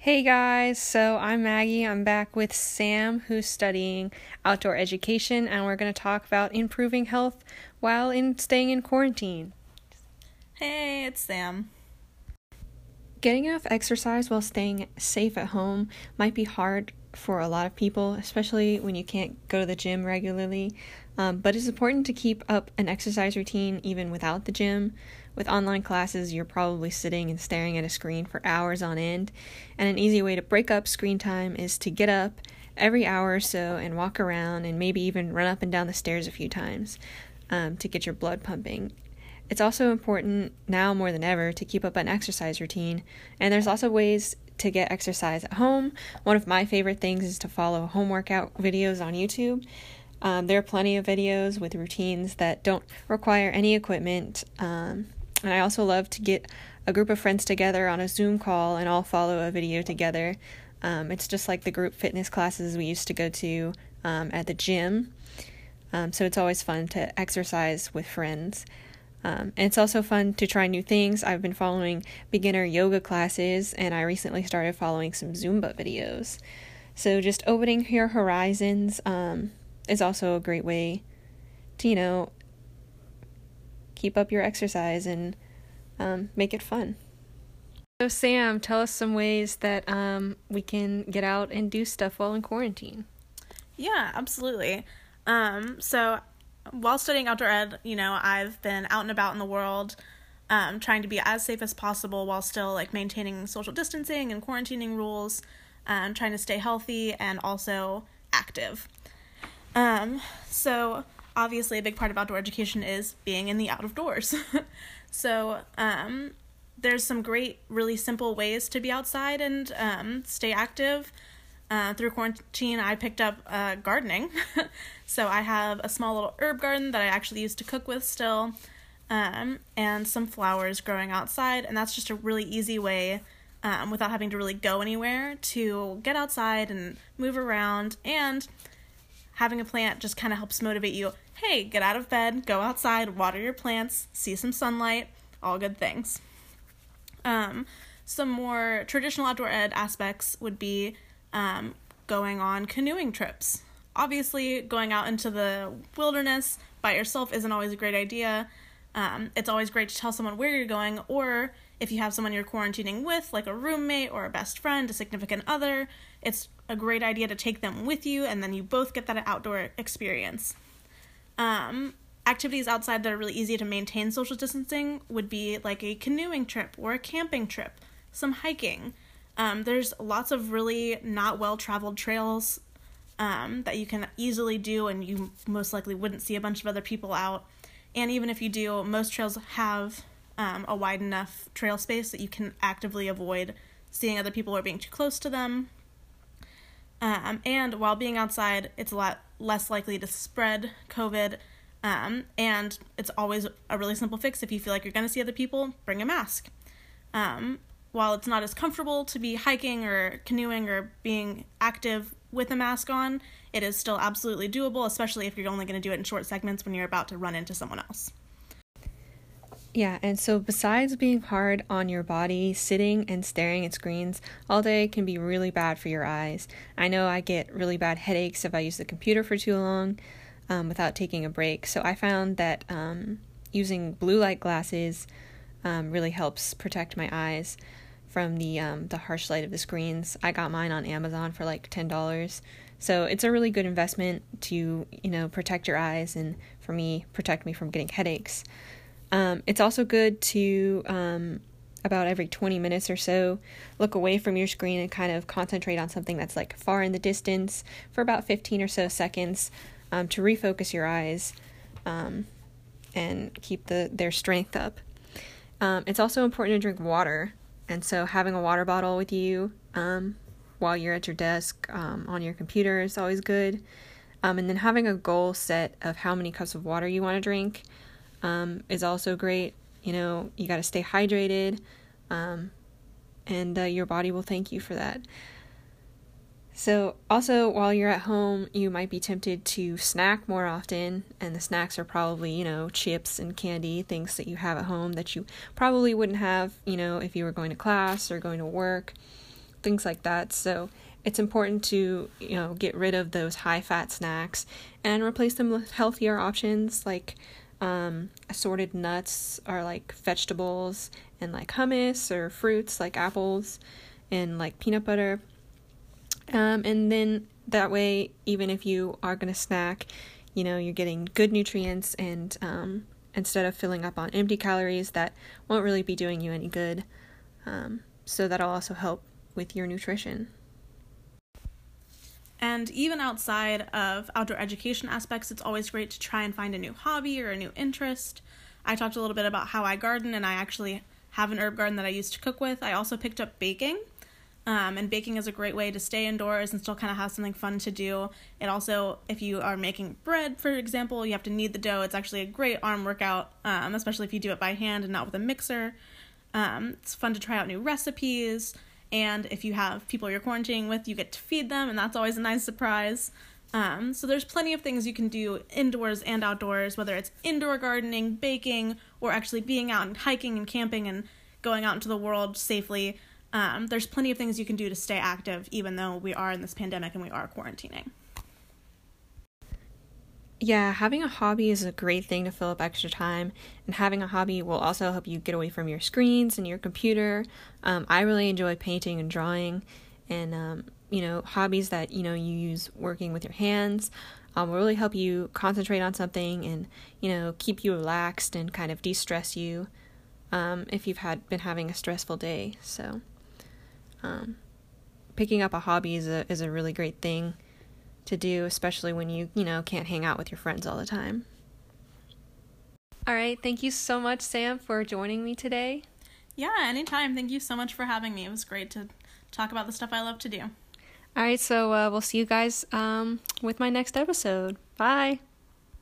Hey guys, so I'm Maggie. I'm back with Sam, who's studying outdoor education, and we're going to talk about improving health while in staying in quarantine. Hey, it's Sam. Getting enough exercise while staying safe at home might be hard for a lot of people, especially when you can't go to the gym regularly. Um, but it's important to keep up an exercise routine even without the gym. With online classes, you're probably sitting and staring at a screen for hours on end, and an easy way to break up screen time is to get up every hour or so and walk around and maybe even run up and down the stairs a few times um, to get your blood pumping. It's also important now more than ever to keep up an exercise routine, and there's lots of ways to get exercise at home. One of my favorite things is to follow home workout videos on YouTube. Um, there are plenty of videos with routines that don't require any equipment. Um, and I also love to get a group of friends together on a Zoom call and all follow a video together. Um, it's just like the group fitness classes we used to go to um, at the gym. Um, so it's always fun to exercise with friends. Um, and it's also fun to try new things. I've been following beginner yoga classes, and I recently started following some Zumba videos. So just opening your horizons um, is also a great way to, you know, keep up your exercise and um, make it fun. So, Sam, tell us some ways that um, we can get out and do stuff while in quarantine. Yeah, absolutely. Um, so, while studying outdoor ed, you know, I've been out and about in the world, um, trying to be as safe as possible while still like maintaining social distancing and quarantining rules, and trying to stay healthy and also active. Um, so obviously a big part of outdoor education is being in the out of doors. so, um, there's some great, really simple ways to be outside and um, stay active. Uh, through quarantine, I picked up uh, gardening. so I have a small little herb garden that I actually use to cook with still, um, and some flowers growing outside. And that's just a really easy way, um, without having to really go anywhere, to get outside and move around. And having a plant just kind of helps motivate you hey, get out of bed, go outside, water your plants, see some sunlight, all good things. Um, some more traditional outdoor ed aspects would be um, going on canoeing trips. Obviously, going out into the wilderness by yourself isn't always a great idea. Um, it's always great to tell someone where you're going, or if you have someone you're quarantining with, like a roommate or a best friend, a significant other, it's a great idea to take them with you, and then you both get that outdoor experience. Um, activities outside that are really easy to maintain social distancing would be like a canoeing trip or a camping trip, some hiking. Um, there's lots of really not well traveled trails um, that you can easily do, and you most likely wouldn't see a bunch of other people out. And even if you do, most trails have um, a wide enough trail space that you can actively avoid seeing other people or being too close to them. Um, and while being outside, it's a lot less likely to spread COVID. Um, and it's always a really simple fix. If you feel like you're going to see other people, bring a mask. Um, while it's not as comfortable to be hiking or canoeing or being active with a mask on, it is still absolutely doable, especially if you're only going to do it in short segments when you're about to run into someone else. Yeah, and so besides being hard on your body, sitting and staring at screens all day can be really bad for your eyes. I know I get really bad headaches if I use the computer for too long um, without taking a break. So I found that um, using blue light glasses um, really helps protect my eyes from the um, the harsh light of the screens. I got mine on Amazon for like ten dollars. So it's a really good investment to you know protect your eyes and for me protect me from getting headaches. Um, it's also good to, um, about every 20 minutes or so, look away from your screen and kind of concentrate on something that's like far in the distance for about 15 or so seconds um, to refocus your eyes um, and keep the, their strength up. Um, it's also important to drink water, and so having a water bottle with you um, while you're at your desk on your computer is always good. and then having a goal set of how many cups of water you want to drink um, is also great. You know, you got to stay hydrated, um, and uh, your body will thank you for that. So, also, while you're at home, you might be tempted to snack more often, and the snacks are probably, you know, chips and candy, things that you have at home that you probably wouldn't have, you know, if you were going to class or going to work. Things like that. So it's important to you know get rid of those high fat snacks and replace them with healthier options like um, assorted nuts or like vegetables and like hummus or fruits like apples and like peanut butter. Um, and then that way, even if you are going to snack, you know, you're getting good nutrients and um, instead of filling up on empty calories that won't really be doing you any good. Um, so that'll also help with your nutrition. And even outside of outdoor education aspects, it's always great to try and find a new hobby or a new interest. I talked a little bit about how I garden, and I actually have an herb garden that I used to cook with. I also picked up baking. Um, and baking is a great way to stay indoors and still kind of have something fun to do. It also, if you are making bread, for example, you have to knead the dough. It's actually a great arm workout, um, especially if you do it by hand and not with a mixer. Um, it's fun to try out new recipes. And if you have people you're quarantining with, you get to feed them, and that's always a nice surprise. Um, so there's plenty of things you can do indoors and outdoors, whether it's indoor gardening, baking, or actually being out and hiking and camping and going out into the world safely. Um, there's plenty of things you can do to stay active, even though we are in this pandemic and we are quarantining yeah, having a hobby is a great thing to fill up extra time, and having a hobby will also help you get away from your screens and your computer. Um, I really enjoy painting and drawing, and um, you know, hobbies that you know you use working with your hands um, will really help you concentrate on something and you know keep you relaxed and kind of de-stress you um, if you've had been having a stressful day. So, um, picking up a hobby is a is a really great thing to do, especially when you, you know, can't hang out with your friends all the time. All right, thank you so much, Sam, for joining me today. Yeah, anytime. Thank you so much for having me. It was great to talk about the stuff I love to do. All right, so uh, we'll see you guys um, with my next episode. Bye.